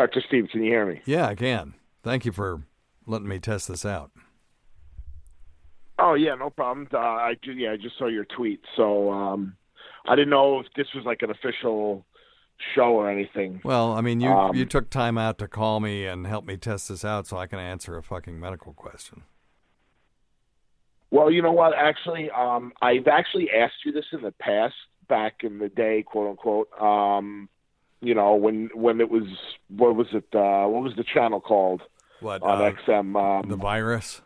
Dr. Steve, can you hear me? Yeah, I can. Thank you for letting me test this out. Oh yeah, no problem. Uh, I yeah, I just saw your tweet, so um, I didn't know if this was like an official show or anything. Well, I mean, you Um, you took time out to call me and help me test this out, so I can answer a fucking medical question. Well, you know what? Actually, um, I've actually asked you this in the past, back in the day, quote unquote. Um, you know, when when it was what was it? Uh, what was the channel called What on uh, XM? Um, the virus?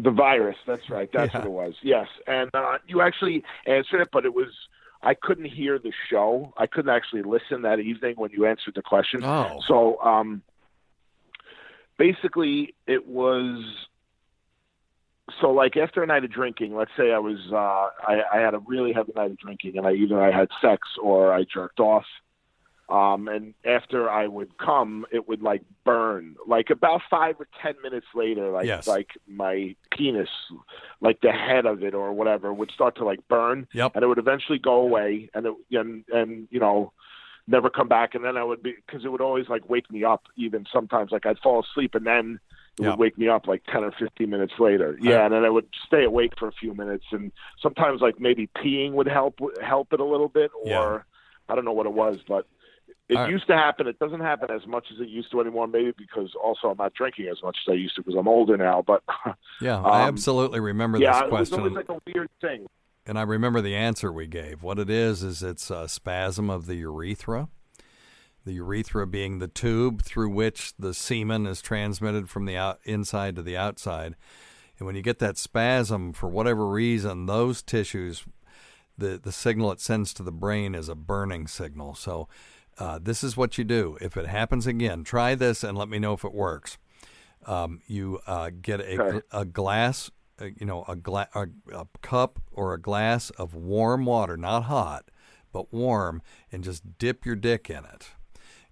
The virus. That's right. That's Yeah. what it was. Yes, and uh, you actually answered it, but it was I couldn't hear the show. I couldn't actually listen that evening when you answered the question. Oh. So um, basically, it was so like after a night of drinking. Let's say I was uh, I, I had a really heavy night of drinking, and I either I had sex or I jerked off. Um, and after I would come, it would like burn. Like about five or ten minutes later, like Yes. like my penis, like the head of it or whatever, would start to like burn, Yep. and it would eventually go away, and it and and you know never come back. And then I would be because it would always like wake me up. Even sometimes like I'd fall asleep, and then it Yeah. would wake me up like ten or fifteen minutes later. Yeah, and then I would stay awake for a few minutes, and sometimes like maybe peeing would help help it a little bit, or Yeah. I don't know what it was, but it right. used to happen. It doesn't happen as much as it used to anymore. Maybe because also I'm not drinking as much as I used to because I'm older now. But Yeah, I Um, absolutely remember yeah, this it was question, always like a weird thing. and I remember the answer we gave. What it is is it's a spasm of the urethra. The urethra being the tube through which the semen is transmitted from the out, inside to the outside. And when you get that spasm, for whatever reason, those tissues, the, the signal it sends to the brain is a burning signal. So uh, this is what you do. If it happens again, try this and let me know if it works. Um, you uh, get a, Okay. a glass, uh, you know, a, gla- a, a cup or a glass of warm water, not hot, but warm, and just dip your dick in it.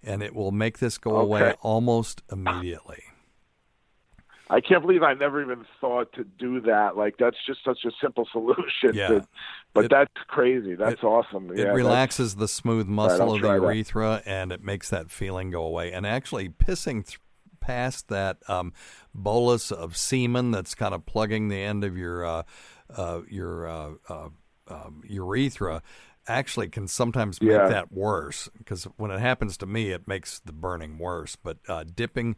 And it will make this go away almost immediately. I can't believe I never even thought to do that. Like that's just such a simple solution. Yeah. to- but It- that's crazy. That's it- awesome. It yeah, relaxes the smooth muscle I'll of the try that. urethra and it makes that feeling go away. And actually, pissing th- past that um, bolus of semen that's kind of plugging the end of your uh, uh, your uh, uh, um, urethra actually can sometimes make Yeah. that worse because when it happens to me, it makes the burning worse. But uh, dipping.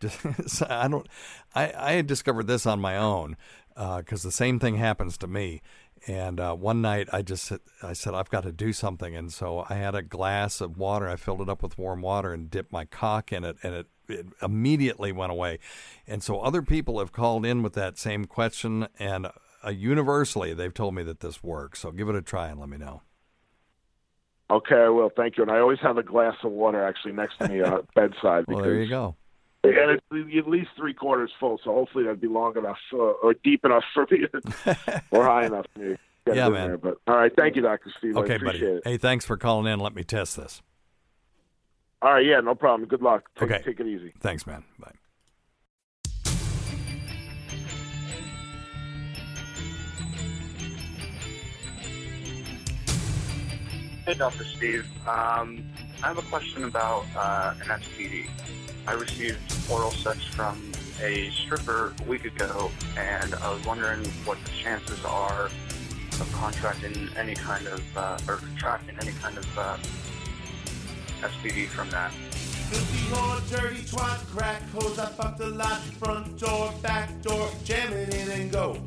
I don't. I, I had discovered this on my own because the same thing happens to me. And uh, one night, I just I said I've got to do something, and so I had a glass of water. I filled it up with warm water and dipped my cock in it, and it, it immediately went away. And so other people have called in with that same question, and uh, universally they've told me that this works. So give it a try and let me know. Okay, I will. Thank you. And I always have a glass of water actually next to me uh, bedside. Well, there you go. And it's at least three quarters full, so hopefully that'd be long enough uh, or deep enough for me, or high enough for me. get Yeah, man. There. But all right, thank you, Doctor Steve. Okay, buddy. it. Hey, thanks for calling in. Let me test this. All right, yeah, no problem. Good luck. Take, Okay. take it easy. Thanks, man. Bye. Hey, Dr. Steve. Um, I have a question about uh, an STD. I received oral sex from a stripper a week ago, and I was wondering what the chances are of contracting any kind of, uh, or contracting any kind of uh, STD from that. Filthy whore, dirty twat, crack hose, I fucked a lot, front door, back door, jam it in and go.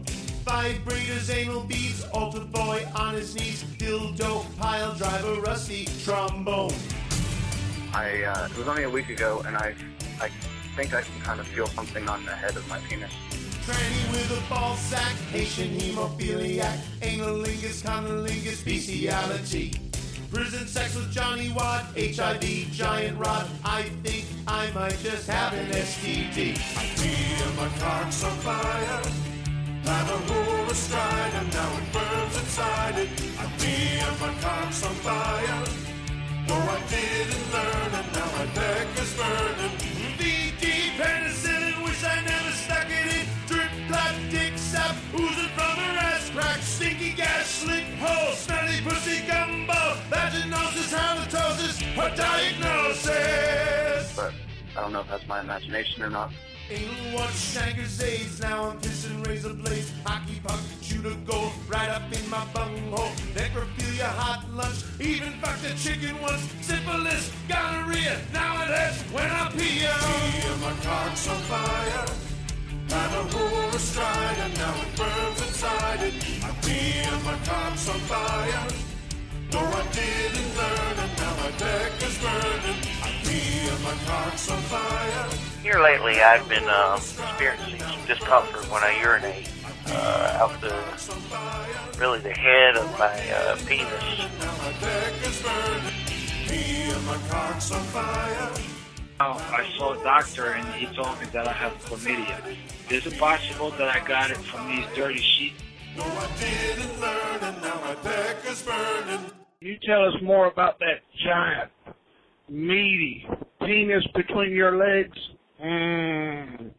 Vibrators, anal beads, altar boy on his knees, dildo, pile driver, rusty, trombone. I uh, it was only a week ago, and I I think I can kind of feel something on the head of my penis. Tranny with a ball sack, Haitian hemophiliac, analingus, cunnilingus, bestiality. Prison sex with Johnny Watt, HIV, giant rod. I think I might just have an STD. I feel my cock's on fire. Astride and now it burns inside it. I feel my cock's on fire. No, I didn't learn and now my neck is burning. VD penicillin, wish I never stuck it in. Drip, blood, dick, sap, oozing from her ass crack. Stinky gas, slit hole, smelly pussy gumbo. Vaginosis, halitosis, her diagnosis. But I don't know if that's my imagination or not. Ain't what chancres AIDS, now I'm pissing razor blades. Hockey puck, shoot a goal right up in my bunghole. Necrophilia, hot lunch, even fucked a chicken once. Syphilis, gonorrhea, now it hurts when I pee. Pee my cock's on fire. Had a horror stride and now it burns inside it. I pee and my cock's on fire. No, I didn't learn and now my deck is burning. I pee and my cock's on fire. Here lately, I've been uh, experiencing some discomfort when I urinate uh, out the really the head of my uh, penis. Now is burning. Pee and my cock's on fire. I saw a doctor and he told me that I have chlamydia. Is it possible that I got it from these dirty sheets? No, I didn't learn and now my deck is burning. You tell us more about that giant, meaty penis between your legs. Mm.